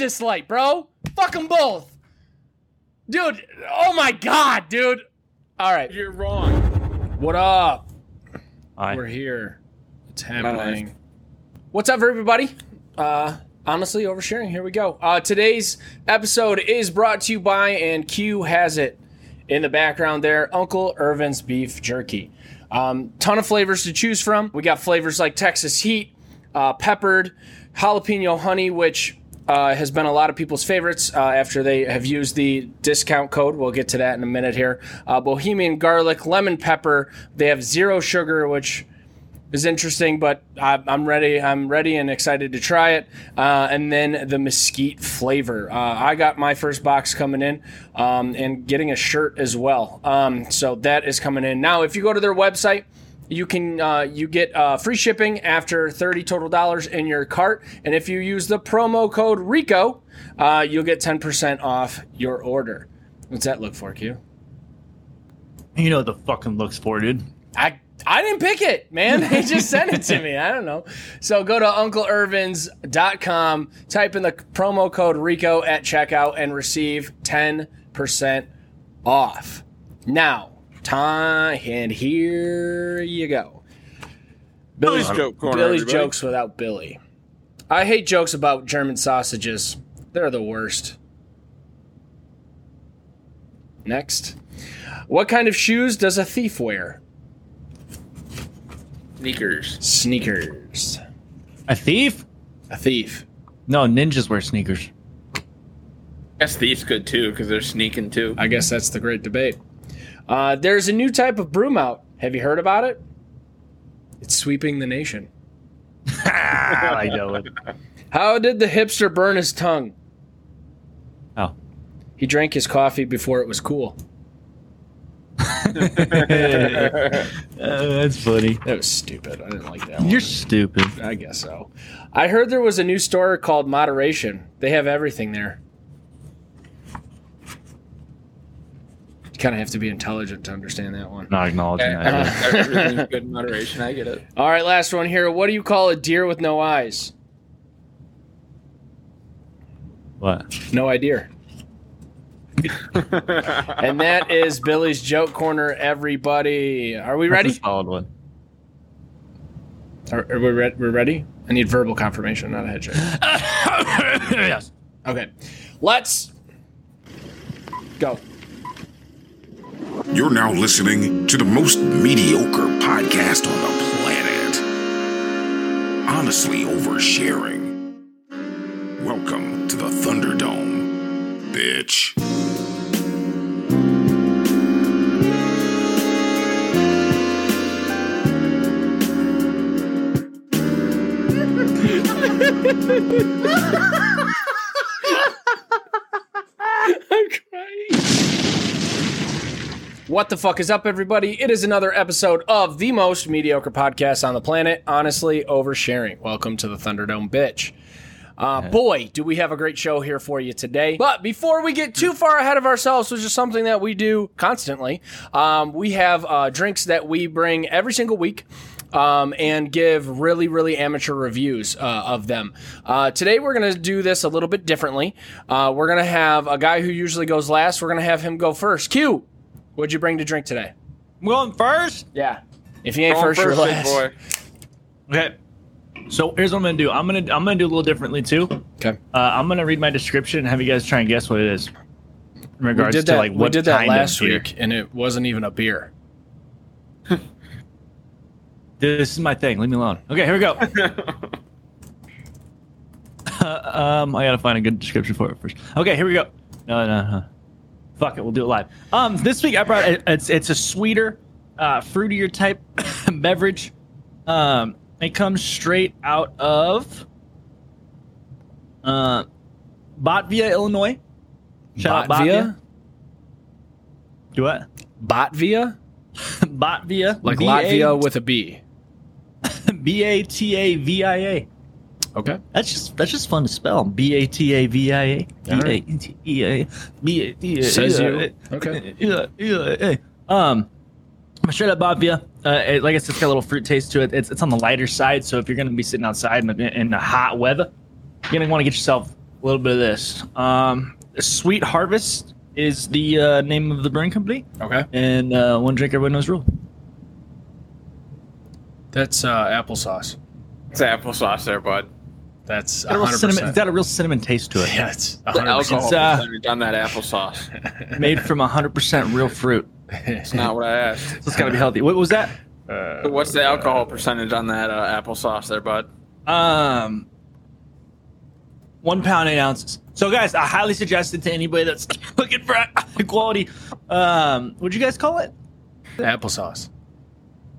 this light, bro. Fuck them both. Dude, oh my god, dude. All right. You're wrong. What up? Hi. We're here. It's happening. What's up, everybody? Uh, honestly, oversharing. Here we go. Uh, today's episode is brought to you by, and Q has it in the background there, Uncle Ervin's Beef Jerky. Um, ton of flavors to choose from. We got flavors like Texas Heat, uh, peppered, jalapeno honey, which uh, has been a lot of people's favorites uh, after they have used the discount code. We'll get to that in a minute here. Uh, Bohemian garlic, lemon pepper. They have zero sugar, which is interesting, but I, I'm ready. I'm ready and excited to try it. Uh, and then the mesquite flavor. Uh, I got my first box coming in, um, and getting a shirt as well. Um, so that is coming in now. If you go to their website. You can uh, you get uh, free shipping after thirty total dollars in your cart, and if you use the promo code Rico, uh, you'll get ten percent off your order. What's that look for, Q? You know what the fucking looks for, dude. I I didn't pick it, man. They just sent it to me. I don't know. So go to uncleervins.com, type in the promo code RICO at checkout, and receive 10% off. Now, time, and here you go. Billy's joke corner. Billy's everybody. jokes without Billy. I hate jokes about German sausages. They're the worst. Next. What kind of shoes does a thief wear? Sneakers. Sneakers. A thief? A thief. No, ninjas wear sneakers. I guess thieves could too, because they're sneaking too. I guess that's the great debate. Uh, there's a new type of broom out. Have you heard about it? It's sweeping the nation. I know it. How did the hipster burn his tongue? Oh. He drank his coffee before it was cool. Uh, that's funny. That was stupid. I didn't like that one. You're stupid. I guess so. I heard there was a new store called Moderation. They have everything there. Kind of have to be intelligent to understand that one. Not acknowledging that. Everything's good moderation. I get it. All right, last one here. What do you call a deer with no eyes? What? No idea. and that is Billy's joke corner. Everybody, are we That's ready? a solid one. Are, are we re- we're ready? I need verbal confirmation, not a head shake. yes. Okay, let's go. You're now listening to the most mediocre podcast on the planet. Honestly, oversharing. Welcome to the Thunderdome, What the fuck is up, everybody? It is another episode of the most mediocre podcast on the planet. Honestly, oversharing. Welcome to the Thunderdome, bitch. Uh, boy, do we have a great show here for you today. But before we get too far ahead of ourselves, which is something that we do constantly, um, we have uh, drinks that we bring every single week. Um, and give really, really amateur reviews uh, of them. Uh, today, we're going to do this a little bit differently. Uh, we're going to have a guy who usually goes last. We're going to have him go first. Q, what'd you bring to drink today? I'm going first. Yeah. If you ain't Going first, you're big last. boy. Okay. So here's what I'm gonna do. I'm gonna I'm gonna do a little differently too. Okay. Uh, I'm gonna read my description and have you guys try and guess what it is. In We regards did to that, like what we did that kind of last beer. week, and it wasn't even a beer. This is my thing. Leave me alone. Okay, here we go. um, I gotta find a good description for it first. Okay, here we go. No, no, no. Fuck it, we'll do it live. Um, this week I brought it's it's a sweeter, uh, fruitier type beverage. Um, it comes straight out of uh, Botvia, Illinois. Shout out Botvia? Do what? Botvia? Botvia, Like B A- Latvia with a B. B A T A V I A. Okay. That's just that's just fun to spell. B A T A V I A. B A T E A B A T A. Says you. Okay. Yeah, yeah, yeah. Um, straight up Botvia. Uh, it, like I said, it's got a little fruit taste to it. It's it's on the lighter side, so if you're gonna be sitting outside in, the, in the hot weather, you're gonna want to get yourself a little bit of this. Um, Sweet Harvest is the uh, name of the brewing company, Okay. and uh, one drink everyone knows rule. That's uh, applesauce. It's applesauce there, bud. That's Got a real 100%. cinnamon, it's got a real cinnamon taste to it. yeah, it's 100%. alcohol It's, uh, percentage on that applesauce. Made from 100% real fruit. It's not what I asked. So it's got to be healthy. What was that? Uh, What's the alcohol percentage on that uh, applesauce there, bud? Um, one pound eight ounces. So, guys, I highly suggest it to anybody that's looking for quality. Um, what'd you guys call it? applesauce.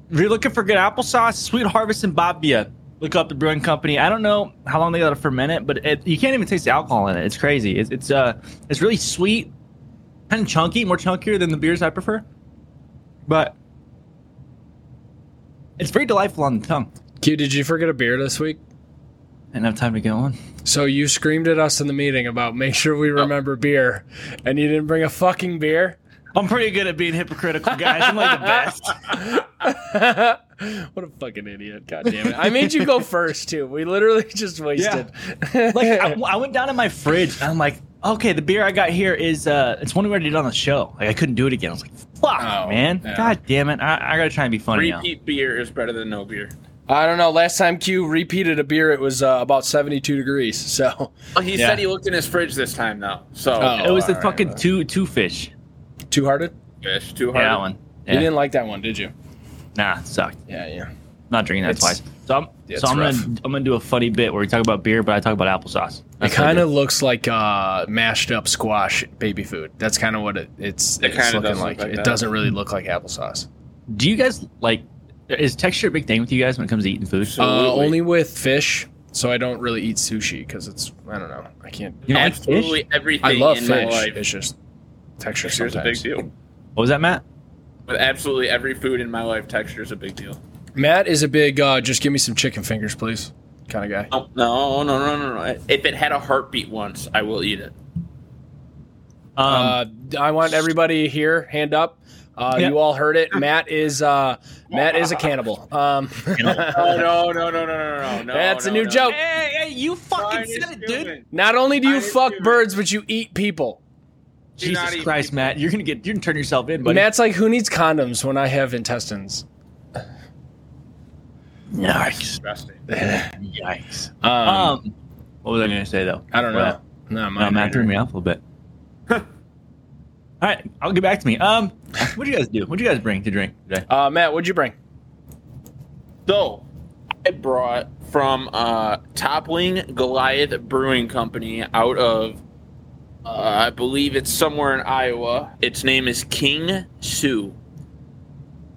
If you're looking for good applesauce, Sweet Harvest and Babia. Look up the brewing company. I don't know how long they got to ferment it, but it, you can't even taste the alcohol in it. It's crazy. It's it's uh it's really sweet, kind of chunky, more chunkier than the beers I prefer. But it's very delightful on the tongue. Q, did you forget a beer this week? I didn't have time to get one. So you screamed at us in the meeting about make sure we remember beer, and you didn't bring a fucking beer. I'm pretty good at being hypocritical, guys. I'm like the best. what a fucking idiot! God damn it! I made you go first too. We literally just wasted. Like I, I went down in my fridge and I'm like, okay, the beer I got here is uh, it's one we already did on the show. Like I couldn't do it again. I was like, fuck, Oh, man, yeah. god damn it, I, I gotta try and be funny now. Repeat beer is better than no beer. I don't know. Last time Q repeated a beer, it was uh, about seventy-two degrees. So Oh, he Yeah. said he looked in his fridge this time, though. So, Oh. It was the alright, fucking alright. two two fish. two-hearted. fish, two hearted. Yeah, that one. You didn't like that one, did you? Nah, it sucked. Yeah, yeah. Not drinking that It's- twice. So I'm it's so I'm rough. gonna I'm gonna do a funny bit where we talk about beer, but I talk about applesauce. It That's what I kind of looks like uh, mashed up squash baby food. That's kind of what it, it's, It it's kinda looking does look like. like It that. doesn't really look like applesauce. Do you guys like? Is texture a big thing with you guys when it comes to eating food? Uh, only with fish, so I don't really eat sushi because it's I don't know. I can't. You don't fish? Absolutely everything I love in my fish. life. It's just texture Texture's a big deal. What was that, Matt? With absolutely every food in my life, texture is a big deal. Matt is a big. Uh, just give me some chicken fingers, please, kind of guy. Oh, no, no, no, no, no. If it had a heartbeat once, I will eat it. Um, uh, I want everybody here, hand up. Uh, Yeah. You all heard it. Matt is uh, Matt is a cannibal. Um, Oh, no, no, no, no, no, no, no. That's a new no. joke. hey, hey, you fucking Mine said it, dude. not only do you fuck human. birds, but you eat people. Do not Jesus Christ, people. Matt, you're gonna get you're gonna turn yourself in, buddy. Matt's like, who needs condoms when I have intestines? Yikes! Disgusting. Yikes! Um, Um, what was I gonna say though? I don't know. Well, No, No, mine Matt right threw here. me off a little bit. All right, I'll get back to me. Um, what do you guys do? What do you guys bring to drink today? Uh, Matt, what'd you bring? So, I brought from uh, Toppling Goliath Brewing Company out of, uh, I believe it's somewhere in Iowa. Its name is King Sue.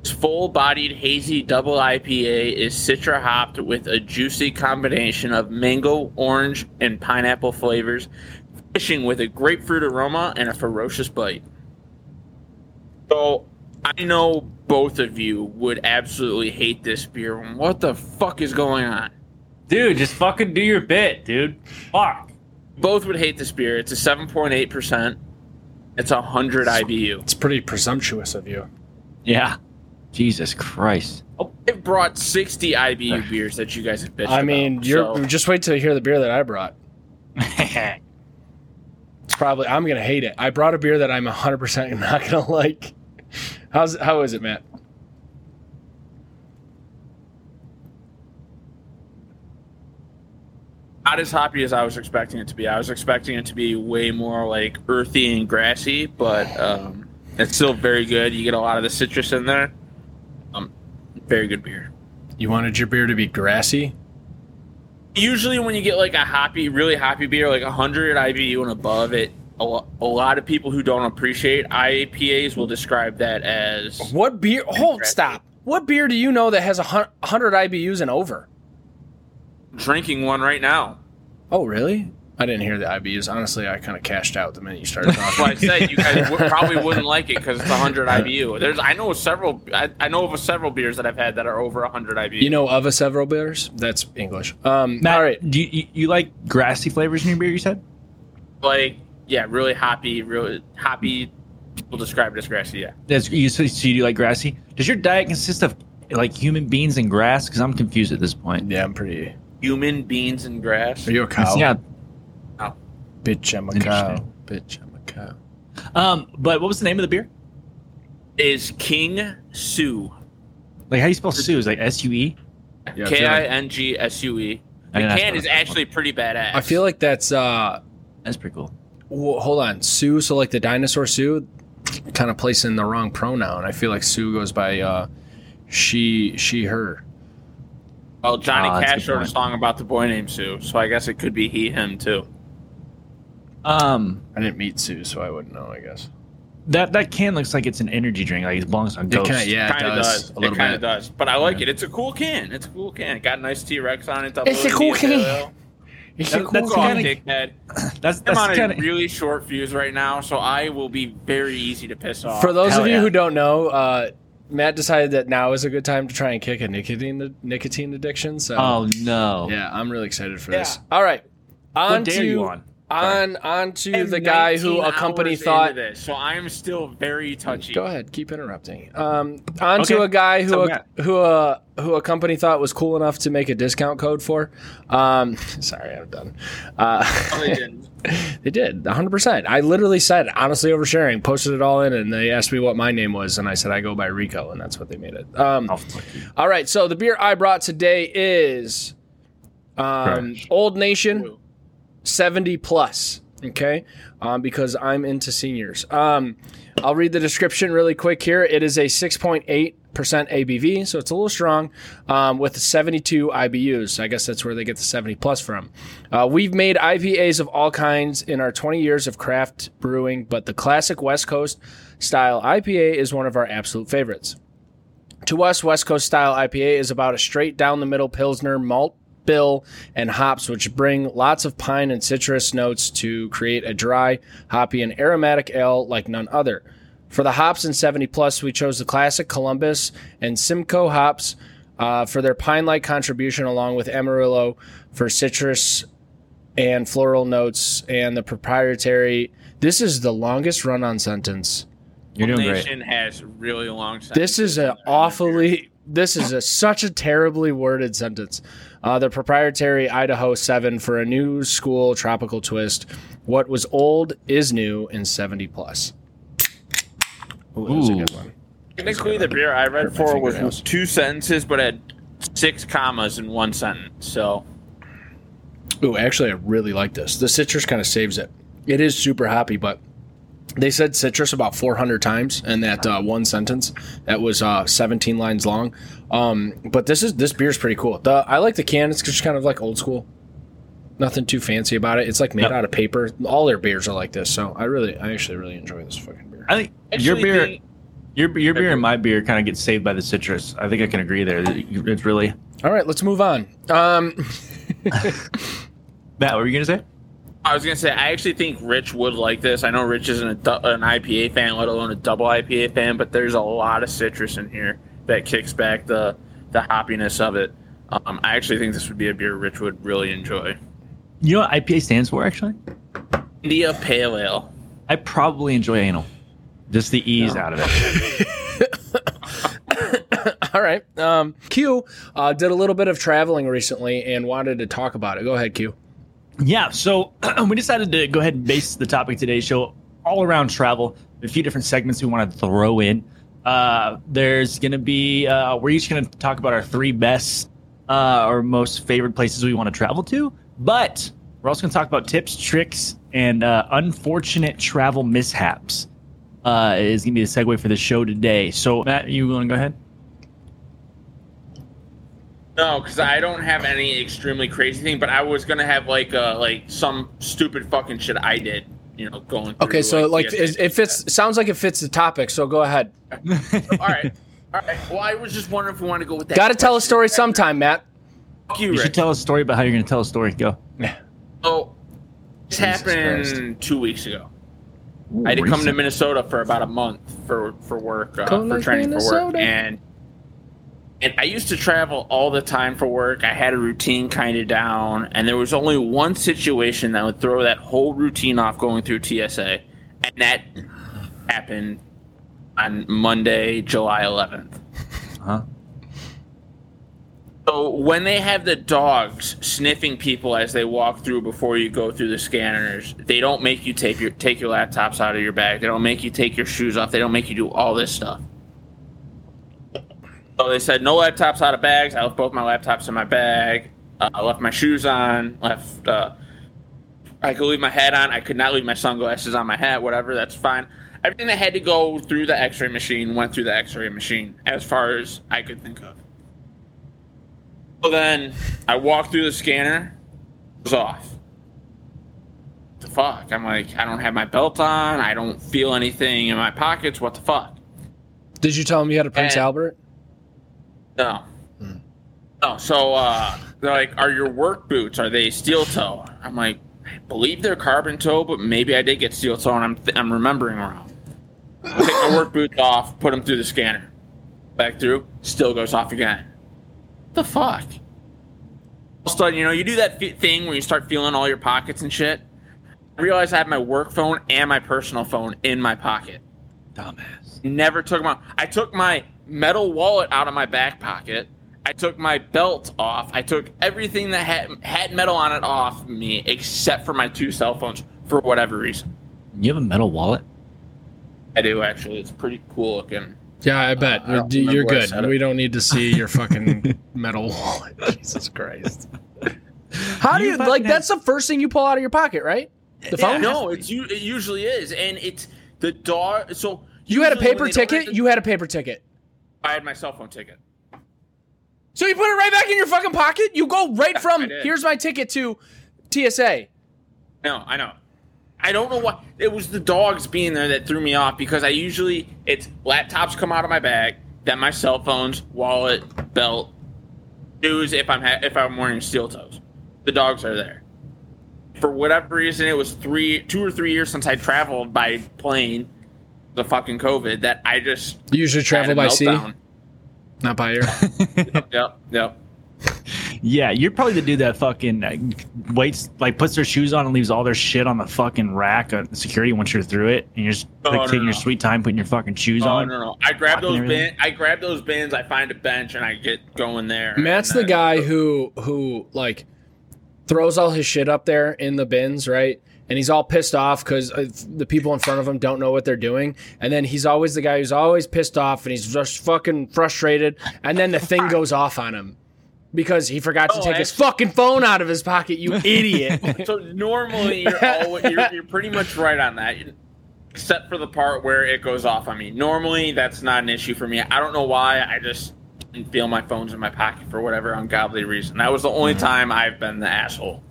Its full-bodied hazy double IPA is citra hopped with a juicy combination of mango, orange, and pineapple flavors, finishing with a grapefruit aroma and a ferocious bite. So I know both of you would absolutely hate this beer. What the fuck is going on? Dude, just fucking do your bit, dude. Fuck. Both would hate this beer. It's a 7.8%. It's a 100 IBU. It's pretty presumptuous of you. Yeah. Jesus Christ. Oh, it brought 60 IBU beers that you guys have bitched I mean, about, you're so- just wait till you hear the beer that I brought. It's probably I'm gonna hate it. I brought a beer that I'm 100 percent not gonna like. How's how is it, Matt? Not as hoppy as I was expecting it to be. I was expecting it to be way more like earthy and grassy, but um, it's still very good. You get a lot of the citrus in there. Um, very good beer. You wanted your beer to be grassy. Usually, when you get like a hoppy, really hoppy beer, like 100 IBU and above, it a, lo- a lot of people who don't appreciate IPAs will describe that as What beer? Hold, Grassy. stop. What beer do you know that has a 100 IBUs and over? Drinking one right now. Oh, really? I didn't hear the IBUs. Honestly, I kind of cashed out the minute you started That's why I said you guys would, probably wouldn't like it because it's 100 IBU. There's, I know several, I, I know of several beers that I've had that are over 100 IBU. you know of a several beers? That's English. Um, Matt, all right. do you, you, you like grassy flavors in your beer? You said. like yeah, really hoppy, really hoppy. People describe it as grassy. Yeah, That's you. So, so you like grassy? Does your diet consist of like human beans and grass? Because I'm confused at this point. Yeah, I'm pretty. Human beans and grass. Are you a cow? Yeah. Oh. Bitch, I'm a cow. Bitch, I'm a cow. Um, but what was the name of the beer? Is King Sue. Like how do you spell Sue? Is like S U E? Yeah, I K feel I like- N G S U E. I The can what is it's called. actually pretty badass. I feel like that's uh That's pretty cool. w- hold on, Sue, so like the dinosaur Sue kind of placing the wrong pronoun. I feel like Sue goes by uh she she her. Well, Johnny Ah, Cash wrote a song about the boy named Sue, so I guess it could be he, him too. Um, I didn't meet Sue, so I wouldn't know, I guess. that that can looks like it's an energy drink. Like it belongs on It Ghost. kinda, yeah, it kind of does, does. a little it kind of does. But I like Yeah. it. It's a cool can. It's a cool can. It got a nice T Rex on it. It's a cool can. It's That- a cool that's Fuck off, dickhead. That's I'm on kind a really short fuse right now, so I will be very easy to piss off. For those Hell of you yeah. who don't know, uh Matt decided that now is a good time to try and kick a nicotine nicotine addiction. So oh no. yeah, I'm really excited for Yeah. this. All right, on What day to are you on? On on to I'm the guy who a company thought. this, so I am still very touchy. Go ahead, keep interrupting. Um, on to a guy who So, a, Matt. who a who a company thought was cool enough to make a discount code for. Um, sorry, I'm done. Uh, No, they didn't. they did 100. percent I literally said honestly oversharing, posted it all in, and they asked me what my name was, and I said I go by Rico, and that's what they made it. Um, Oh, all right, so the beer I brought today is um, Trash. Old Nation 70 plus. Okay, um, because I'm into seniors. Um, I'll read the description really quick here. It is a 6.8 percent ABV, so it's a little strong, um, with 72 IBUs. I guess that's where they get the 70 plus from. Uh, we've made IPAs of all kinds in our 20 years of craft brewing, but the classic West Coast style IPA is one of our absolute favorites. To us, West Coast style IPA is about a straight down the middle Pilsner malt bill and hops, which bring lots of pine and citrus notes to create a dry, hoppy, and aromatic ale like none other. For the hops in 70 plus, we chose the classic Columbus and Simcoe hops uh, for their pine like contribution, along with Amarillo for citrus and floral notes, and the proprietary. This is the longest run on sentence. You're doing great. Nation has really long. This is an awfully. This is a, such a terribly worded sentence. Uh, the proprietary Idaho 7 for a new school tropical twist. What was old is new in 70 plus. Ooh, that was a good one. Technically, the beer I read my for was fingernails. two sentences, but had six commas in one sentence. So Ooh, actually, I really like this. The citrus kind of saves it. It is super hoppy, but they said citrus about 400 times in that uh, one sentence. That was uh, 17 lines long. Um, but this is this beer's pretty cool. The I like the can. It's just kind of like old school. Nothing too fancy about it. It's like made Yep. out of paper. All their beers are like this. So I really, I actually really enjoy this fucking beer. I think Actually, your beer, the- your your beer and my beer kind of gets saved by the citrus. I think I can agree there. It's really All right, let's move on. Um, Matt. What were you gonna say? I was gonna say I actually think Rich would like this. I know Rich isn't a, an IPA fan, let alone a double IPA fan, but there's a lot of citrus in here that kicks back the the hoppiness of it. Um, I actually think this would be a beer Rich would really enjoy. You know what IPA stands for? Actually, India Pale Ale. I probably enjoy anal. Just the ease out of it. all right. Um, Q uh, did a little bit of traveling recently and wanted to talk about it. Go ahead, Q. Yeah, so we decided to go ahead and base the topic today's show all around travel. A few different segments we want to throw in. Uh, there's going to be, uh, we're each going to talk about our three best uh, or most favorite places we want to travel to, but we're also going to talk about tips, tricks, and uh, unfortunate travel mishaps. Uh, is going to be the segue for the show today. So, Matt, you want to go ahead? No, because I don't have any extremely crazy thing, but I was gonna have like uh like some stupid fucking shit I did, you know, going. Through, Okay, so like TSA. it, it fits. Sounds like it fits the topic. So go ahead. all right, all right. Well, I was just wondering if we want to go with that. Got to tell a question. story sometime, Matt. Fuck you, You Rick. should tell a story about how you're going to tell a story. Go. Yeah. Oh, this Jesus happened Christ. two weeks ago. I had to come to Minnesota for about a month for for work, uh, for to training for work, and and I used to travel all the time for work. I had a routine kind of down, and there was only one situation that would throw that whole routine off going through TSA, and that happened on Monday, July 11th. Huh? So when they have the dogs sniffing people as they walk through before you go through the scanners, they don't make you take your take your laptops out of your bag. They don't make you take your shoes off. They don't make you do all this stuff. So they said no laptops out of bags. I left both my laptops in my bag. Uh, I left my shoes on. Left. Uh, I could leave my hat on. I could not leave my sunglasses on my hat. Whatever. That's fine. Everything that had to go through the X-ray machine went through the X-ray machine, as far as I could think of. So then I walked through the scanner. It was off. What the fuck? I'm like, I don't have my belt on. I don't feel anything in my pockets. What the fuck? Did you tell him you had a Prince And- Albert? No. No. So uh, they're like, "Are your work boots? Are they steel toe?" I'm like, "I believe they're carbon toe, but maybe I did get steel toe, and I'm th- I'm remembering wrong." I take my work boots off, put them through the scanner, back through, still goes off again. the fuck? All of a sudden, you know, you do that fe- thing where you start feeling all your pockets and shit. I realized I had my work phone and my personal phone in my pocket. Dumbass. Never took them out. I took my metal wallet out of my back pocket. I took my belt off. I took everything that had, had metal on it off me except for my two cell phones for whatever reason. You have a metal wallet? I do actually. It's pretty cool looking. Yeah, I bet. Uh, I don't You're remember where I good. We don't need to see your fucking metal wallet. Jesus Christ. How do You you like? have- That's the first thing you pull out of your pocket, right? The Yeah. phone. No, it's u- it usually is, and it's the dog. So You had a paper ticket. You had a paper ticket. I had my cell phone ticket. So you put it right back in your fucking pocket. You go right I from here's my ticket to TSA. No, I know. I don't know what it was. The dogs being there that threw me off because I usually it's laptops come out of my bag, then my cell phones, wallet, belt, shoes if I'm ha- if I'm wearing steel toes. The dogs are there. For whatever reason, it was three, two or three years since I traveled by plane, the fucking COVID. That I just You usually travel a by sea, not by air. Yep, yep. Yeah, you're probably the dude that fucking uh, waits, like puts their shoes on and leaves all their shit on the fucking rack of security once you're through it, and you're just Oh, no, taking no. your sweet time putting your fucking shoes Oh on. no, no! I grab those everything. bins. I grab those bins. I find a bench and I get going there. Matt's the then- guy who who like throws all his shit up there in the bins, right? And he's all pissed off because uh, the people in front of him don't know what they're doing. And then he's always the guy who's always pissed off and he's just fucking frustrated. And then the thing goes off on him because he forgot to Oh, take his actually- fucking phone out of his pocket. You idiot! So normally you're always, you're, you're pretty much right on that, except for the part where it goes off on me. Normally that's not an issue for me. I don't know why. I just didn't feel my phone's in my pocket for whatever ungodly reason. That was the only mm-hmm. time I've been the asshole.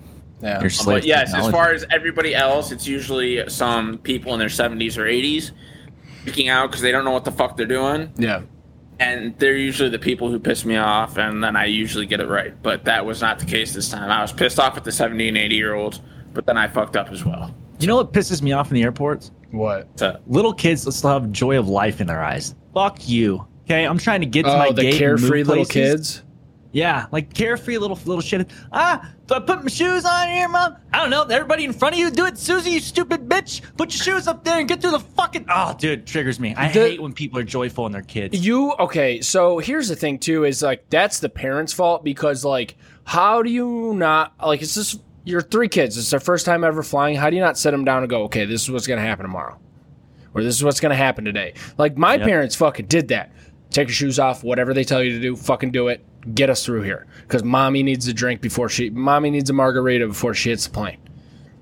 Yeah. You're slave But yes, as far as everybody else, it's usually some people in their 70s or 80s freaking out because they don't know what the fuck they're doing. yeah. and they're usually the people who piss me off, and then I usually get it right. But that was not the case this time. I was pissed off at the 70 and 80 year olds, but then I fucked up as well. you know what pisses me off in the airports? What? So, Little kids that still have joy of life in their eyes. Fuck you. Okay, I'm trying to get to oh, my Oh, the gate carefree little kids. Yeah, like carefree little little shit. Ah, do I put my shoes on here, mom? I don't know. Everybody in front of you, do it, Susie. You stupid bitch. Put your shoes up there and get through the fucking. Oh, dude, triggers me. I The- hate when people are joyful in their kids. You okay? So here's the thing too: is like that's the parents' fault because like how do you not like it's just your three kids. It's their first time ever flying. How do you not set them down and go, okay, this is what's gonna happen tomorrow, or this is what's gonna happen today? Like my Yep. parents fucking did that. Take your shoes off. Whatever they tell you to do, fucking do it. Get us through here because mommy needs a drink before she. Mommy needs a margarita before she hits the plane.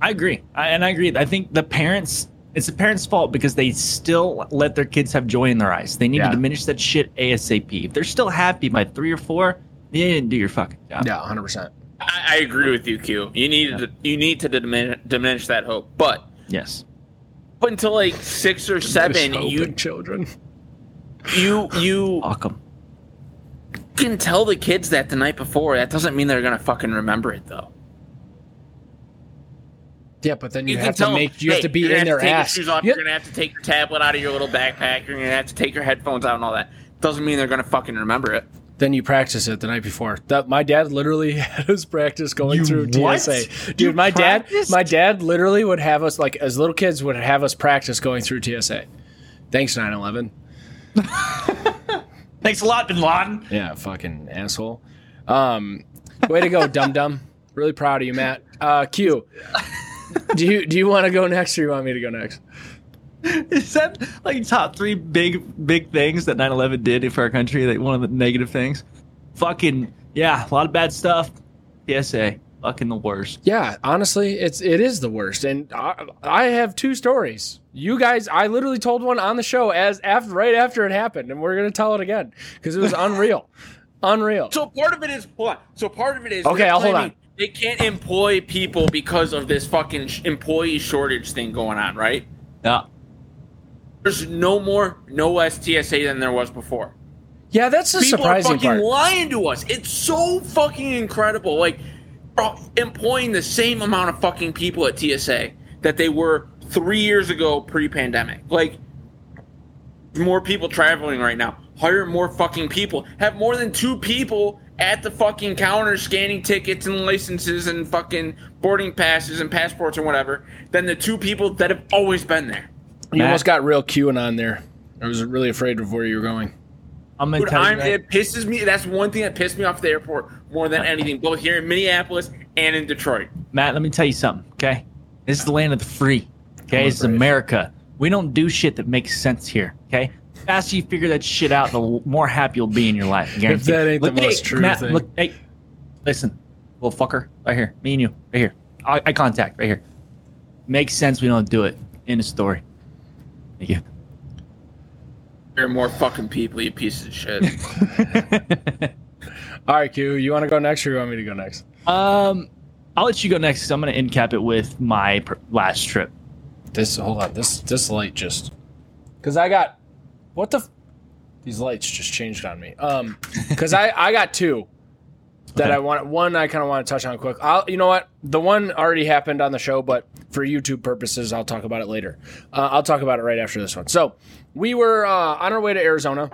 I agree, I, and I agree. I think the parents. It's the parents' fault because they still let their kids have joy in their eyes. They need Yeah. to diminish that shit ASAP. If they're still happy by three or four, you didn't do your fucking job. Yeah, hundred percent. I, I agree with you, Q. You need to you need to diminish, diminish that hope, but Yes. up until like six or seven, you children. You you Fuck 'em. can tell the kids that the night before. That doesn't mean they're gonna fucking remember it though. Yeah, but then you, can have to tell 'em, make you have to be you're in their to take ass. Your shoes off, You- You're gonna have to take your tablet out of your little backpack. You're gonna have to take your headphones out and all that. Doesn't mean they're gonna fucking remember it. Then you practice it the night before. That my dad literally had us practice going You through what? TSA. Dude, You my dad, my dad literally would have us like as little kids would have us practice going through TSA. Thanks 9/11. Thanks a lot, Bin Laden. Yeah, fucking asshole. Um, way to go, dum dum. Really proud of you, Matt. Uh, Q. Do you do you want to go next, or you want me to go next? Is that like top three big big things that 9/11 did for our country? Like one of the negative things. Fucking yeah, a lot of bad stuff. TSA, fucking the worst. Yeah, honestly, it's it is the worst, and I, I have two stories. You guys, I literally told one on the show as after right after it happened, and we're gonna tell it again because it was unreal, unreal. So part of it is what? So part of it is Okay, I'll hold on. They can't employ people because of this fucking sh- employee shortage thing going on, right? Yeah. There's no more, no less TSA than there was before. Yeah, that's the People are surprising fucking part. lying to us. It's so fucking incredible. Like employing the same amount of fucking people at TSA that they were three years ago pre-pandemic. Like more people traveling right now. Hire more fucking people. Have more than two people at the fucking counter scanning tickets and licenses and fucking boarding passes and passports and whatever than the two people that have always been there. You Matt? almost got real QAnon there. I was really afraid of where you were going. I'm gonna Dude, tell you. I'm, right- it pisses me. That's one thing that pissed me off at the airport more than anything, both here in Minneapolis and in Detroit. Matt, let me tell you something, okay? This is the land of the free. Okay, this is America. We don't do shit that makes sense here. Okay, the faster you figure that shit out, the more happy you'll be in your life. I guarantee. that ain't the Look, hey, most true Matt, thing. Look, hey, listen, little fucker, right here, me and you, right here, eye, eye contact, right here. Makes sense. We don't do it. In the story. Thank you. There are more fucking people, you piece of shit. All right, Q, you want to go next, or you want me to go next? um, I'll let you go next. 'cause I'm gonna end cap it with my pr- last trip. This hold on. This this light just because I got what the f- these lights just changed on me. Um, because I I got two that Okay. I want. One I kind of want to touch on quick. I'll you know what the one already happened on the show, but for YouTube purposes, I'll talk about it later. Uh, I'll talk about it right after this one. So we were uh, on our way to Arizona.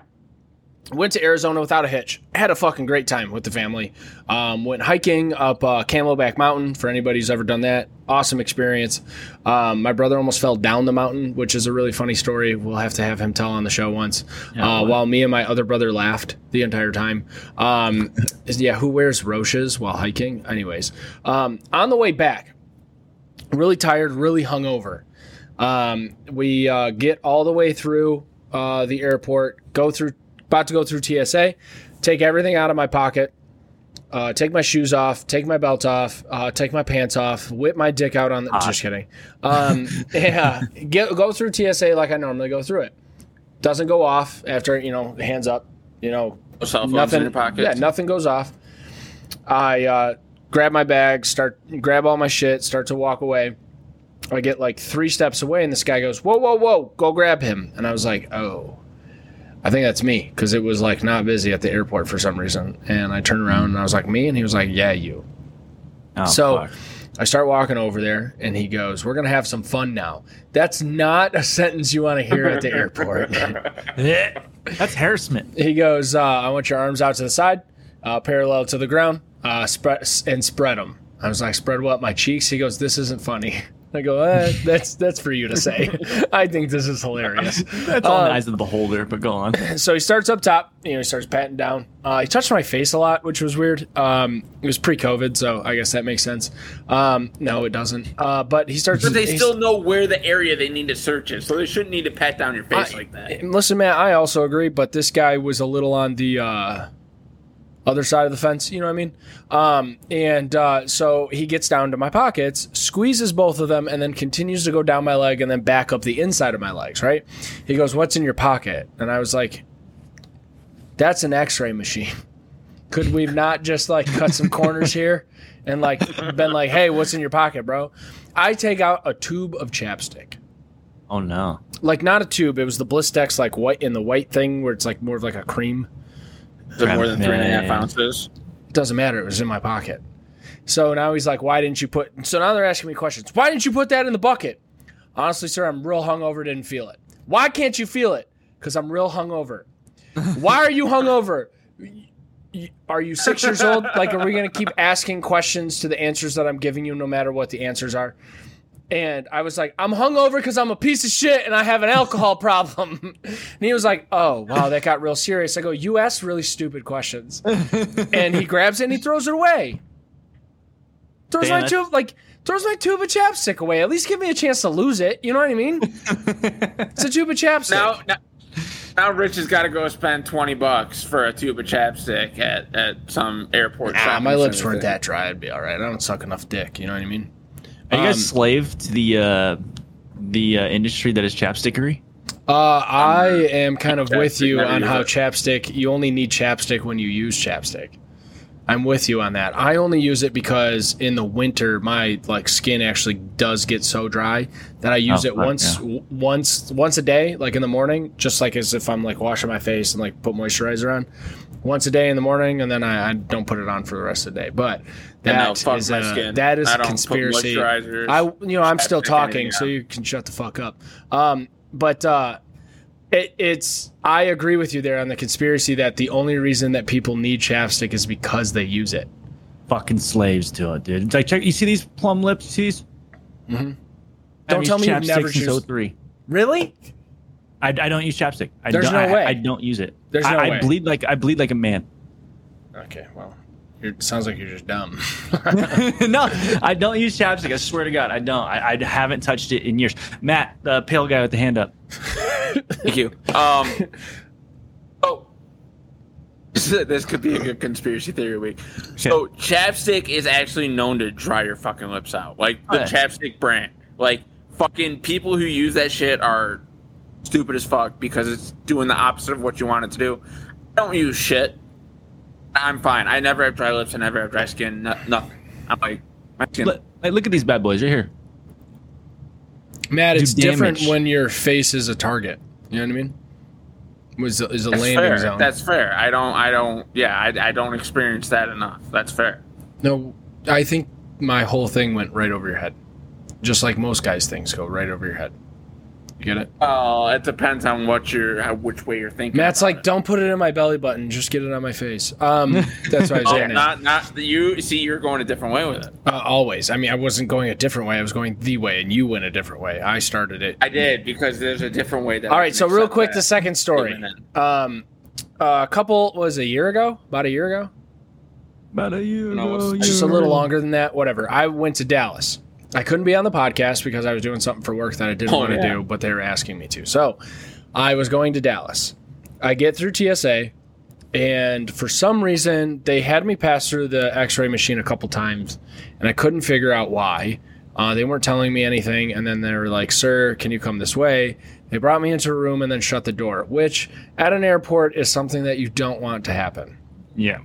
Went to Arizona without a hitch. Had a fucking great time with the family. Um, went hiking up uh, Camelback Mountain for anybody who's ever done that. Awesome experience. Um, my brother almost fell down the mountain, which is a really funny story. We'll have to have him tell on the show once. Yeah, uh, while me and my other brother laughed the entire time. Um, yeah, who wears roaches while hiking? Anyways, um, on the way back, really tired, really hungover. Um, we uh, get all the way through uh, the airport, go through, about to go through TSA, take everything out of my pocket, uh, take my shoes off, take my belt off, uh, take my pants off, whip my dick out on the. Just kidding. Um, yeah, get, go through TSA like I normally go through it. Doesn't go off after you know hands up. You know cell phones nothing. in your pockets. Yeah, nothing goes off. I uh, grab my bag, start grab all my shit, start to walk away. I get like three steps away, and this guy goes, "Whoa, whoa, whoa! Go grab him!" And I was like, "Oh." I think that's me because it was like not busy at the airport for some reason. And I turned around and I was like, me? And he was like, yeah, you. Oh, So fuck. I start walking over there and he goes, We're going to have some fun now. That's not a sentence you want to hear at the airport. that's harassment. he goes, uh, I want your arms out to the side, uh, parallel to the ground, uh, spread and spread them. I was like, Spread what? My cheeks? He goes, This isn't funny. I go, eh, that's that's for you to say. I think this is hilarious. That's all in Uh, the eyes of the beholder. But go on. so he starts up top. You know, he starts patting down. Uh, he touched my face a lot, which was weird. Um, it was pre-COVID, so I guess that makes sense. Um, no, it doesn't. Uh, but he starts. But they still know where the area they need to search is, so they shouldn't need to pat down your face I- like that. Listen, Matt, I also agree, but this guy was a little on the uh, other side of the fence. You know what I mean? Um, and uh, so he gets down to my pockets, squeezes both of them, and then continues to go down my leg and then back up the inside of my legs. Right? He goes, "What's in your pocket?" And I was like, "That's an X-ray machine." Could we not just like cut some corners here and like been like, "Hey, what's in your pocket, bro?" I take out a tube of chapstick Oh no. like not a tube. It was the Blistex like white in the white thing where it's like more of like a cream. Is it more than three and a half Yeah. ounces? It doesn't matter. It was in my pocket. So now he's like, "Why didn't you put?" So now they're asking me questions. Why didn't you put that in the bucket? Honestly, sir, I'm real hungover. Didn't feel it. Why can't you feel it? Because I'm real hungover. Why are you hungover? Y- y- Are you six years old? Like, are we gonna keep asking questions to the answers that I'm giving you, no matter what the answers are? And I was like, I'm hungover because I'm a piece of shit and I have an alcohol problem. and he was like, Oh, wow, that got real serious. I go, You ask really stupid questions. and he grabs it and he throws it away. Throws Damn my it. tube like throws my tube of chapstick away. At least give me a chance to lose it. You know what I mean? it's a tube of chapstick. Now, now, now Rich has got to go spend twenty bucks for a tube of chapstick at, at some airport. Ah, my lips weren't that dry. I'd be all right. I don't suck enough dick. You know what I mean? Are you guys Um, slave to the uh, the uh, industry that is chapstickery? Uh, I am kind of with you on how it. chapstick. You only need chapstick when you use chapstick. I'm with you on that. I only use it because in the winter my like skin actually does get so dry that I use Oh, it fuck, once yeah. w- once once a day, like in the morning, just like as if I'm like washing my face and like put moisturizer on. Once a day in the morning, and then I, I don't put it on for the rest of the day. But And now that fuck is my a, skin. that is I a don't put conspiracy. I you know I'm still talking, so you can shut the fuck up. Um, but uh, it, it's I agree with you there on the conspiracy that the only reason that people need chapstick is because they use it. Fucking slaves to it, dude. It's like check. You see these plum lips? You see these? Mm-hmm. Don't tell me you've never since used- 03. Really? I, I don't use chapstick. I There's don't, no I, way. I don't use it. There's I, no I way. bleed like I bleed like a man. Okay, well, you're, it sounds like you're just dumb. no, I don't use chapstick. I swear to God, I don't. I, I haven't touched it in years. Matt, the pale guy with the hand up. Thank you. Um. oh, this could be a good conspiracy theory week. So chapstick is actually known to dry your fucking lips out, like the Oh, yeah. chapstick brand. Like fucking people who use that shit are stupid as fuck because it's doing the opposite of what you want it to do. I don't use shit. I'm fine. I never have dry lips. I never have dry skin. No, nothing. I'm like my skin. Look, like, look at these bad boys right here. Matt, Do it's different when your face is a target. You know what I mean? Was is a That's landing fair. zone? That's fair. I don't. I don't. Yeah. I, I don't experience that enough. That's fair. no. I think my whole thing went right over your head, just like most guys' things go right over your head. You get it? Oh, it depends on what you're, how, which way you're thinking. Matt's like, it. don't put it in my belly button. Just get it on my face. Um, that's what I was Oh, saying. not, not you. See, you're going a different way with it. Uh, always. I mean, I wasn't going a different way. I was going the way, and you went a different way. I started it. I did because there's a different way that. All I right. can So real quick, the second story. Um, a couple was a year ago, about a year ago, About a year No, ago, it's just a little ago. longer than that. Whatever. I went to Dallas. I couldn't be on the podcast because I was doing something for work that I didn't Oh, want to yeah. do, but they were asking me to. So I was going to Dallas. I get through TSA, and for some reason, they had me pass through the x ray machine a couple times, and I couldn't figure out why. Uh, they weren't telling me anything, and then they were like, Sir, can you come this way? They brought me into a room and then shut the door, which at an airport is something that you don't want to happen. Yeah.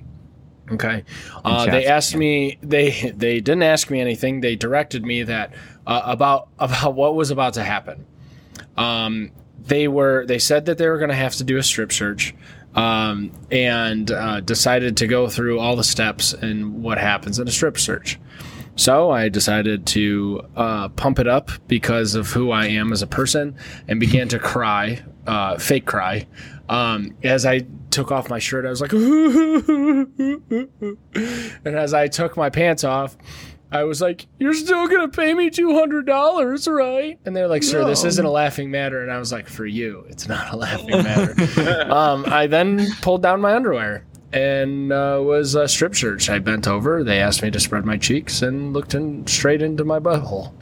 Okay. Uh, they asked me. They they didn't ask me anything. They directed me that uh, about about what was about to happen. Um, they were. They said that they were going to have to do a strip search, um, and uh, decided to go through all the steps and what happens in a strip search. So I decided to uh, pump it up because of who I am as a person, and began to cry, uh, fake cry, um, as I took off my shirt. I was like, and as I took my pants off, I was like, "You're still gonna pay me two hundred dollars, right?" And they're like, "Sir, this isn't a laughing matter." And I was like, "For you, it's not a laughing matter." um, I then pulled down my underwear and uh, was a strip search. I bent over. They asked me to spread my cheeks and looked in, straight into my butthole.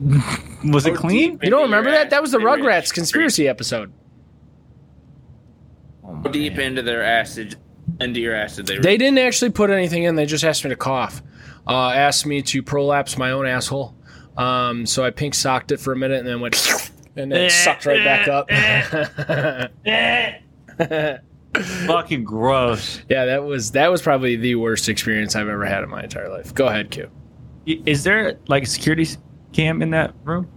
Was it Oh, clean? You don't remember that? That was the ass- into your Rugrats conspiracy episode. How deep into their acid, into your acid they. They didn't actually put anything in. They just asked me to cough. Uh, asked me to prolapse my own asshole. Um, so I pink socked it for a minute and then went and it sucked right back up. Fucking gross. yeah, that was that was probably the worst experience I've ever had in my entire life. Go ahead, Q. Y- Is there like a security cam in that room?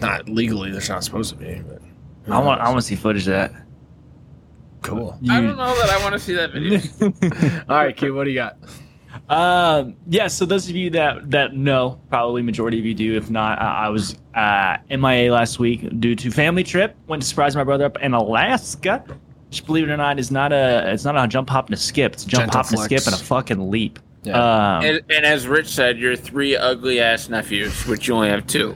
Not legally, there's not supposed to be. But I want. I want to see footage of that. Cool. I don't know that I want to see that video. All right, Q. What do you got? Um, yeah, so those of you that that know, probably majority of you do. If not, I, I was uh, MIA last week due to family trip. Went to surprise my brother up in Alaska. Which, believe it or not, is not a it's not a jump hop and a skip. It's a jump Gentle hop and a skip and a fucking leap. Yeah. Um, And, and as Rich said, your three ugly ass nephews, which you only have two.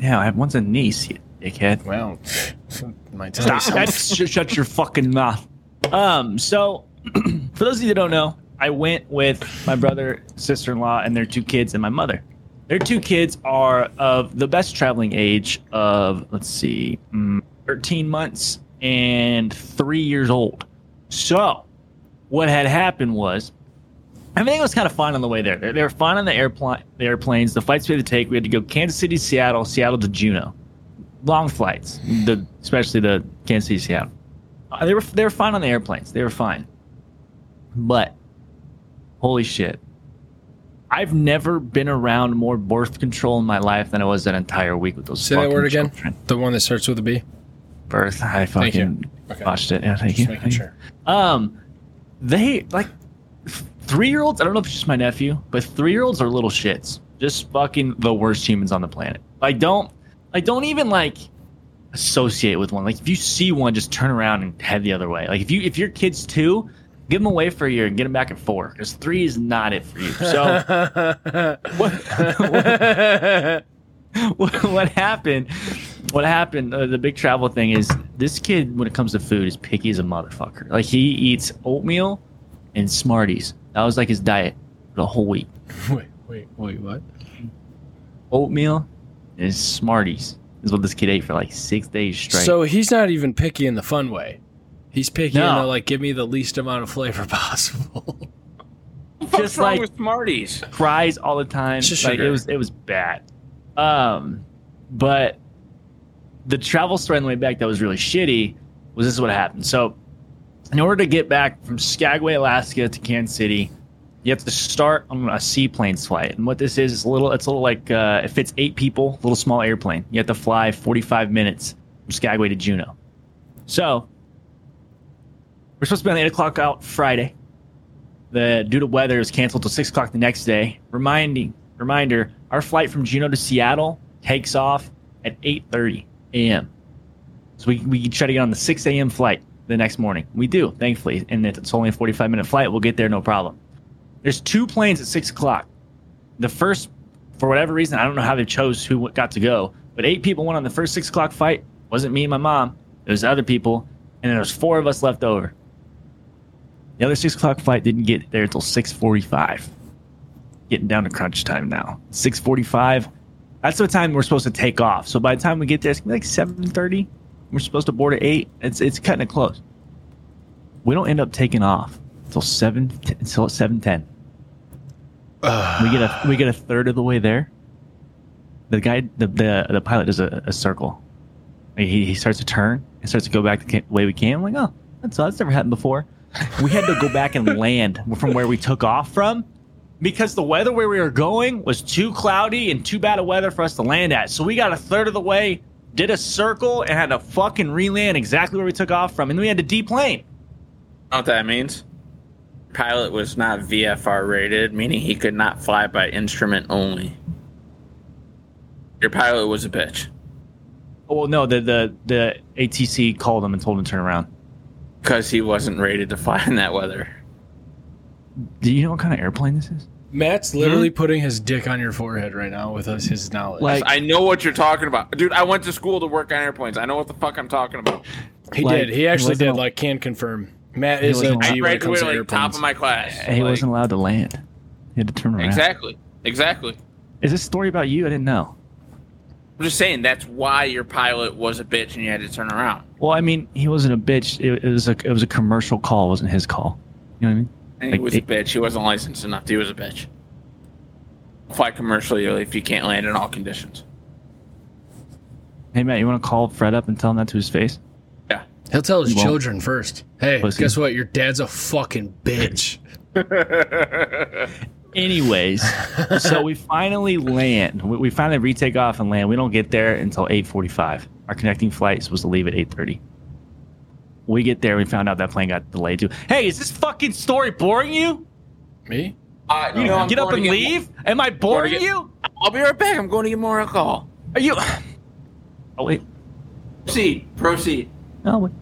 yeah, I have one's a niece, you dickhead. Well, you Stop. Sh- shut your fucking mouth. Um, so for those of you that don't know, I went with my brother, sister-in-law, and their two kids, and my mother. Their two kids are of the best traveling age of let's see, mm, 13 months and three years old. So, what had happened was everything was kind of fine on the way there. They, they were fine on the airplane, the airplanes. The flights we had to take, we had to go Kansas City, Seattle, Seattle to Juneau. Long flights, the especially the Kansas City, Seattle. Uh, They were they were fine on the airplanes. They were fine, but holy shit, I've never been around more birth control in my life than I was that entire week with those. Say that word again. children. The one that starts with a B. Birth. I Thank you. fucking Okay. watched it. Yeah, thank you. Just making sure. Um, they like three year olds. I don't know if it's just my nephew, but three year olds are little shits. Just fucking the worst humans on the planet. Like, don't, like, don't even like associate with one. Like, if you see one, just turn around and head the other way. Like, if you if your kid's two, give them away for a year and get them back at four because three is not it for you. So what, what, what happened? What happened? Uh, the big travel thing is this kid, when it comes to food, is picky as a motherfucker. Like he eats oatmeal and Smarties. That was like his diet the whole week. wait, wait, wait, what? Oatmeal and Smarties is what this kid ate for like six days straight. So he's not even picky in the fun way. He's picky in No. the like, give me the least amount of flavor possible. just wrong like with Smarties? cries all the time. Just like sugar. it was it was bad. Um, but the travel story on the way back that was really shitty was this is what happened. So, in order to get back from Skagway, Alaska to Kansas City, you have to start on a seaplanes flight. And what this is, is a little. It's a little like uh, it fits eight people, little small airplane. You have to fly 45 minutes from Skagway to Juneau. So, we're supposed to be on the eight o'clock out Friday the due to weather is canceled till six o'clock the next day. Reminding reminder, our flight from Juneau to Seattle takes off at eight thirty a.m. So we we try to get on the six a.m. flight the next morning. We do, thankfully, and it's only a forty five minute flight. We'll get there no problem. There's two planes at six o'clock. The first, for whatever reason, I don't know how they chose who got to go, but eight people went on the first six o'clock flight. Wasn't me and my mom. It was other people, and there was four of us left over. The other six o'clock flight didn't get there until six forty-five. Getting down to crunch time now. Six forty-five. That's the time we're supposed to take off. So by the time we get there, it's like seven thirty. We're supposed to board at eight. It's it's cutting it close. We don't end up taking off until seven until seven ten. we get a we get a third of the way there. The guy, the the, the pilot does a, a circle. He, he starts to turn and starts to go back the way we came. I'm like, oh, that's that's never happened before. We had to go back and land from where we took off from because the weather where we were going was too cloudy and too bad of weather for us to land at. So we got a third of the way, did a circle, and had to fucking re-land exactly where we took off from, and we had to deplane. know what that means? Pilot was not VFR rated, meaning he could not fly by instrument only. Your pilot was a bitch. Oh, well, no, the the the ATC called him and told him to turn around. Because he wasn't rated to fly in that weather. Do you know what kind of airplane this is? Matt's literally hmm? putting his dick on your forehead right now with us, his knowledge. Like- I know what you're talking about. Dude, I went to school to work on airplanes. I know what the fuck I'm talking about. he like, did. He he actually wasn't did. a- Like, can confirm. Matt is a wasn't- G I when it comes graduated to like top of my class. He Like, wasn't allowed to land. He had to turn around. Exactly. Exactly. Is this story about you? I didn't know. I'm just saying that's why your pilot was a bitch and you had to turn around. Well, I mean, he wasn't a bitch. It, it was a it was a commercial call. It wasn't his call. You know what I mean? And Like, he was a bitch. He wasn't licensed enough. He was a bitch. Fly commercially if you can't land in all conditions. Hey Matt, you want to call Fred up and tell him that to his face? Yeah. He'll tell his He won't. children first. Hey, Pussy. guess what? Your dad's a fucking bitch. Anyways, so we finally land. We, we finally retake off and land. We don't get there until 8:45. Our connecting flight is supposed to leave at 8:30. We get there. We found out that plane got delayed too. Hey, is this fucking story boring you? Me? Uh, you know, I'm get up and to get- leave? Am I boring get- you? I'll be right back. I'm going to get more alcohol. Are you? Oh wait. Proceed. Proceed. Oh wait.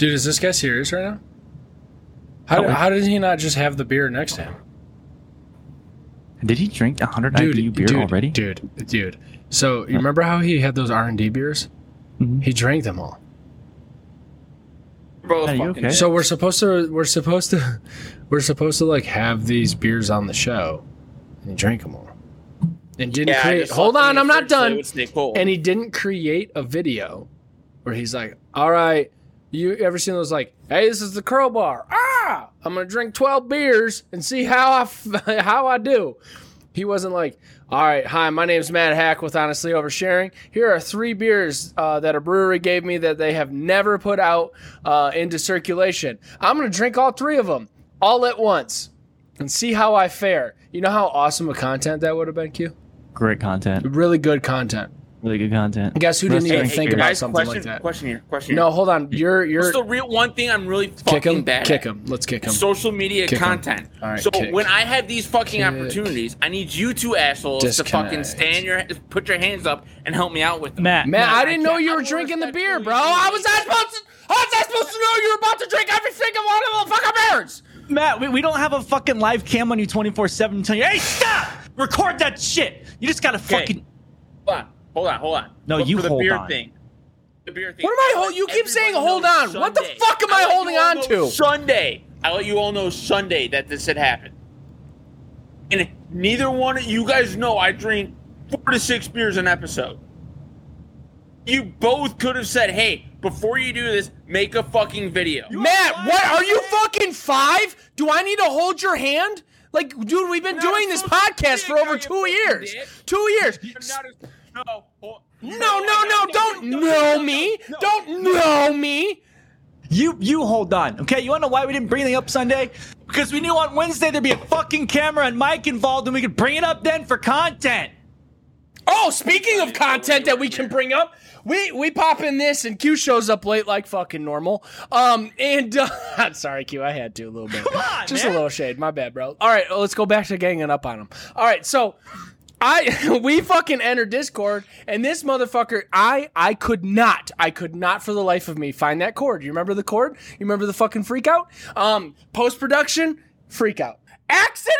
Dude, is this guy serious right now? How, Oh. how did he not just have the beer next to him? Did he drink 100 IBU beer dude, already? Dude, dude. So you remember how he had those R and D beers? Mhm. He drank them all. Bro, Are you fucking okay? So we're supposed to we're supposed to we're supposed to like have these beers on the show, and he drank them all. And didn't Yeah, create. Hold on, I'm not fridge so they done. would stay cold. And he didn't create a video where he's like, "All right, you ever seen those like, hey, this is the crowbar. Ah, I'm gonna drink 12 beers and see how I f- how I do." He wasn't like, "All right, hi, my name's Matt Hack with Honestly Oversharing. Here are three beers uh, that a brewery gave me that they have never put out uh, into circulation. I'm gonna drink all three of them all at once and see how I fare." You know how awesome a content that would have been, Q? Great content. Really good content. Really good content. Guess who didn't Hey, even hey, think hey, about Guys, something question, like that? Question here. Question here. No, hold on. You're you're What's the real one thing I'm really fucking kick him, bad kick him. Let's kick him. Social media Kick 'em. content. All right, so kick. when I have these fucking Kick. opportunities, I need you two assholes to fucking Disconnect. stand your put your hands up and help me out with them. Matt, Man, I didn't know you were drinking the beer, bro. How was I supposed to? How was I supposed to know you were about to drink every single one of the fucking beers? Matt, we, we don't have a fucking live cam on you 24 7 telling you, hey, stop! Record that shit! You just gotta Okay. fucking. Hold on, hold on, hold on. No, But you for the hold beer on. thing. The beer thing. What am I holding? you keep saying hold know on. What the fuck am I let holding on to? Sunday. I let you all know Sunday that this had happened. And neither one of you guys know I drink four to six beers an episode. You both could have said, hey, before you do this, make a fucking video. Matt, what are you fucking five? Do I need to hold your hand? Like, dude, we've been You're doing this social podcast for over two you fucking years. dick. Two years. You're not a- no, No, no, no! Don't know me! Don't know me! You you hold on, okay? You wanna know why we didn't bring anything up Sunday? Because we knew on Wednesday there'd be a fucking camera and mic involved and we could bring it up then for content. Oh, speaking of content that we can bring up, we we pop in this and Q shows up late like fucking normal. Um, and uh, sorry, Q, I had to a little bit, Come on, just man. a little shade. My bad, bro. All right, let's go back to ganging up on him. All right, so. I we fucking entered Discord and this motherfucker I I could not I could not for the life of me find that chord. You remember the chord? You remember the fucking freak out? Um post production freak out. Accident?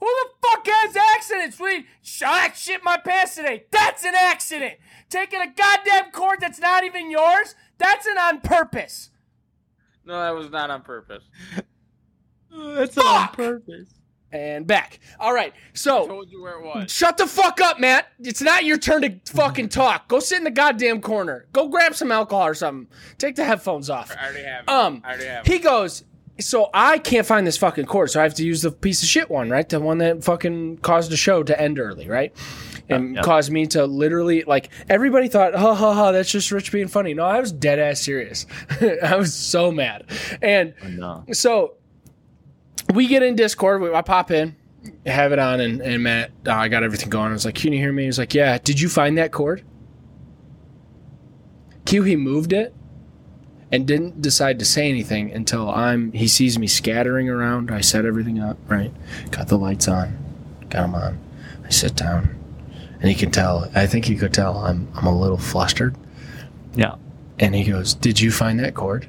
Who the fuck has accident? Sweet. Sh- I shit my pants today. That's an accident. Taking a goddamn chord that's not even yours? That's an on purpose. No, that was not on purpose. That's Fuck! purpose. And back. All right. So told you where it was. Shut the fuck up, Matt. It's not your turn to fucking talk. Go sit in the goddamn corner. Go grab some alcohol or something. Take the headphones off. I already have it. Um, I already have he goes, so I can't find this fucking cord, so I have to use the piece of shit one, right? The one that fucking caused the show to end early, right? And Yep. caused me to literally like everybody thought, ha ha ha, that's just Rich being funny. No, I was dead ass serious. I was so mad, and No. so we get in Discord. I pop in, have it on, and, and Matt, uh, I got everything going. I was like, "Can you hear me?" He was like, "Yeah." Did you find that cord? Q, he moved it and didn't decide to say anything until I'm. He sees me scattering around. I set everything up right, got the lights on, got them on. I sit down, and he can tell. I think he could tell I'm I'm a little flustered. Yeah. And he goes, Did you find that cord?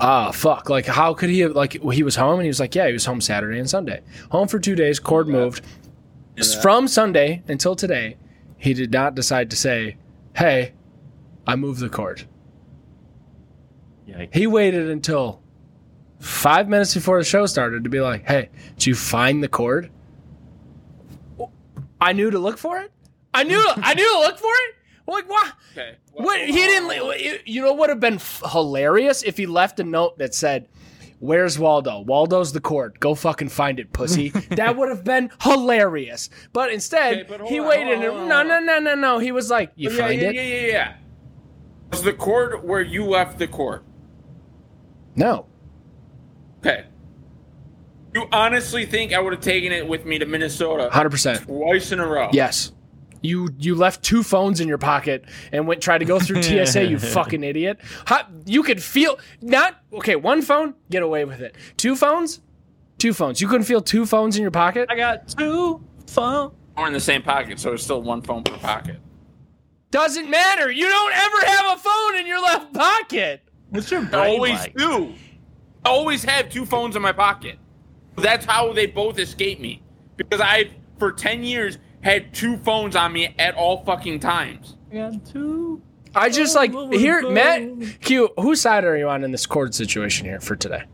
"Ah, fuck! Like, how could he have? Like, he was home, and he was like, yeah, he was home Saturday and Sunday. Home for two days. Cord moved from Sunday until today. He did not decide to say, "Hey, I moved the cord." Yikes. He waited until five minutes before the show started to be like, "Hey, did you find the cord?" I knew to look for it. I knew. I knew to look for it. Like what? Okay. What he didn't. You know what would have been f- hilarious if he left a note that said, "Where's Waldo? Waldo's the cord. Go fucking find it, pussy." that would have been hilarious. But instead, Okay, but he on, waited. on, and hold no, on. no, no, no, no. He was like, "You yeah, find yeah, it?" yeah, yeah, yeah. Was the cord where you left the cord? No. Okay. You honestly think I would have taken it with me to Minnesota 100%. twice in a row? Yes. You you left two phones in your pocket and went try to go through TSA. You fucking idiot. How, you could feel not okay. One phone, get away with it. Two phones, two phones. You couldn't feel two phones in your pocket. I got two phone. Or in the same pocket, so it's still one phone per pocket. Doesn't matter. You don't ever have a phone in your left pocket. What's your I always like? do. I always have two phones in my pocket. That's how they both escape me. Because I, for 10 years, had two phones on me at all fucking times. I got two. I just like here, Matt. Q. Whose side are you on in this cord situation here for today?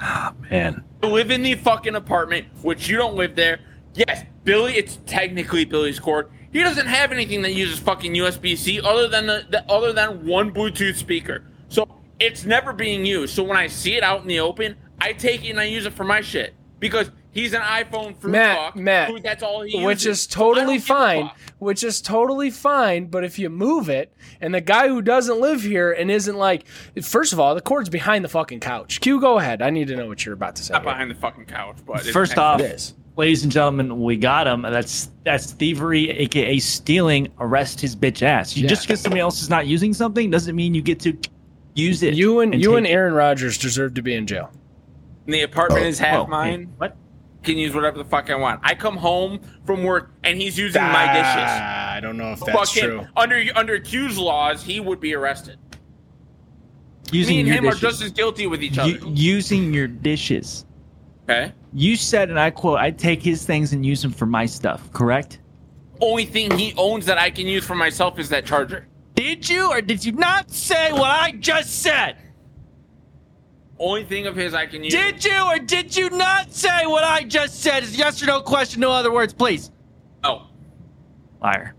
Ah man, I live in the fucking apartment, which you don't live there. Yes, Billy, it's technically Billy's cord. He doesn't have anything that uses fucking USB C other than the, the other than one Bluetooth speaker. So it's never being used. So when I see it out in the open, I take it and I use it for my shit because he's an iPhone fruit Matt, fuck Matt, who that's all he which uses. is So I don't totally give fine. Which is totally fine. But if you move it, and the guy who doesn't live here and isn't like, first of all, the cord's behind the fucking couch. Q, go ahead. I need to know what you're about to say. Not behind the fucking couch, but first off, It is. ladies and gentlemen, we got him. That's that's thievery, aka stealing. Arrest his bitch ass. You, Yeah. Just because somebody else is not using something doesn't mean you get to use it. You and, you and Aaron Rodgers deserve to be in jail. And the apartment oh, is half oh, Whoa, mine. What? Can use whatever the fuck I want. I come home from work and he's using my dishes. Ah, I don't know if that's fucking true. under under Q's laws, he would be arrested. Using Me and your him are just as guilty with each other. U- using your dishes. okay. You said, and I quote, "I take his things and use them for my stuff." Correct? Only thing he owns that I can use for myself is that charger. Did you or did you not say what I just said? Only thing of his I can use. Did you or did you not say what I just said? Is yes or no question, no other words, please. Oh, Liar.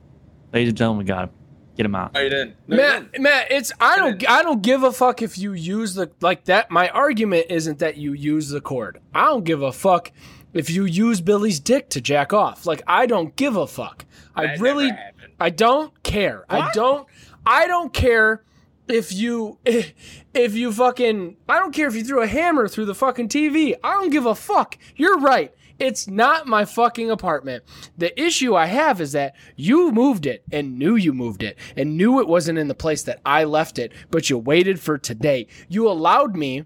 Ladies and gentlemen, we got him. Get him out. no, you didn't. No, you didn't. Matt, it's I don't didn't. I don't give a fuck if you use the like that. My argument isn't that you use the cord. I don't give a fuck if you use Billy's dick to jack off. Like I don't give a fuck. I really never. I don't care. I don't I don't care if you if you fucking I don't care if you threw a hammer through the fucking TV. I don't give a fuck. You're right. It's not my fucking apartment. The issue I have is that you moved it and knew you moved it and knew it wasn't in the place that I left it, but you waited for today. You allowed me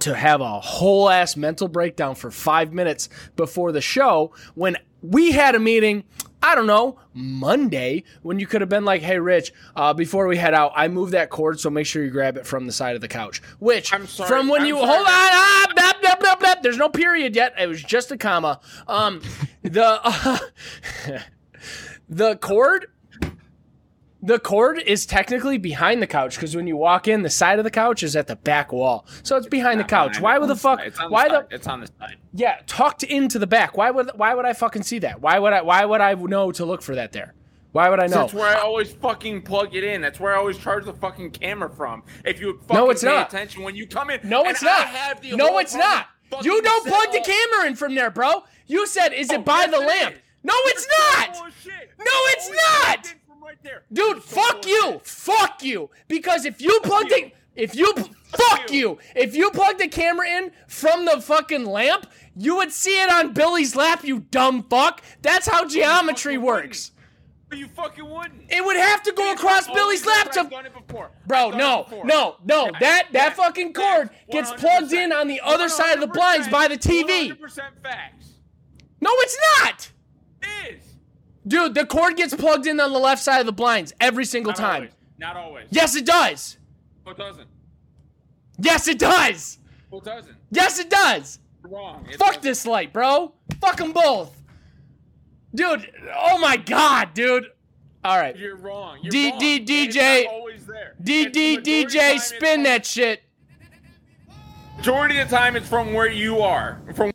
to have a whole ass mental breakdown for five minutes before the show when we had a meeting i don't know monday when you could have been like hey rich uh, before we head out i moved that cord so make sure you grab it from the side of the couch which I'm sorry, from when I'm you sorry. hold on ah, there's no period yet it was just a comma um the the cord the cord is technically behind the couch because when you walk in, the side of the couch is at the back wall, so it's behind the couch. Behind Why would the fuck? It's on Why the, the? side. It's on the side. Yeah, tucked into the back. Why would? Why would I fucking see that? Why would I? Why would I know to look for that there? Why would I know? That's where I always fucking plug it in. That's where I always charge the fucking camera from. If you would fucking No, it's pay not. attention when you come in. No, it's not. the No, it's not. You don't plug the camera in from there, bro. You said, "Is it Oh, by yes, the lamp?" is. No, it's not. No, it's not. Plugged in from right there. Dude, fuck you, fuck you. Because if you plugged you. it, if you fuck you, if you plugged the camera in from the fucking lamp, you would see it on Billy's lap. You dumb fuck. That's how geometry works. But you fucking wouldn't. It would have to go across Billy's lap to. I've done it before. Bro, no, no, no. Yeah, That that yeah, fucking cord gets plugged in on the other side of the blinds by the TV. 100% facts. No, it's not. It is. Dude, the cord gets plugged in on the left side of the blinds every single Not time. always. Not always. Yes, it does. It doesn't. Yes, it does. It doesn't. Yes, it does. You're wrong. It Fuck doesn't. this light, bro. Fuck them both. Dude, oh my god, dude. All right. You're wrong. You're D- wrong. D- DJ always there. D D the majority of the DJ spin that shit. Majority of the time, it's from where you are. From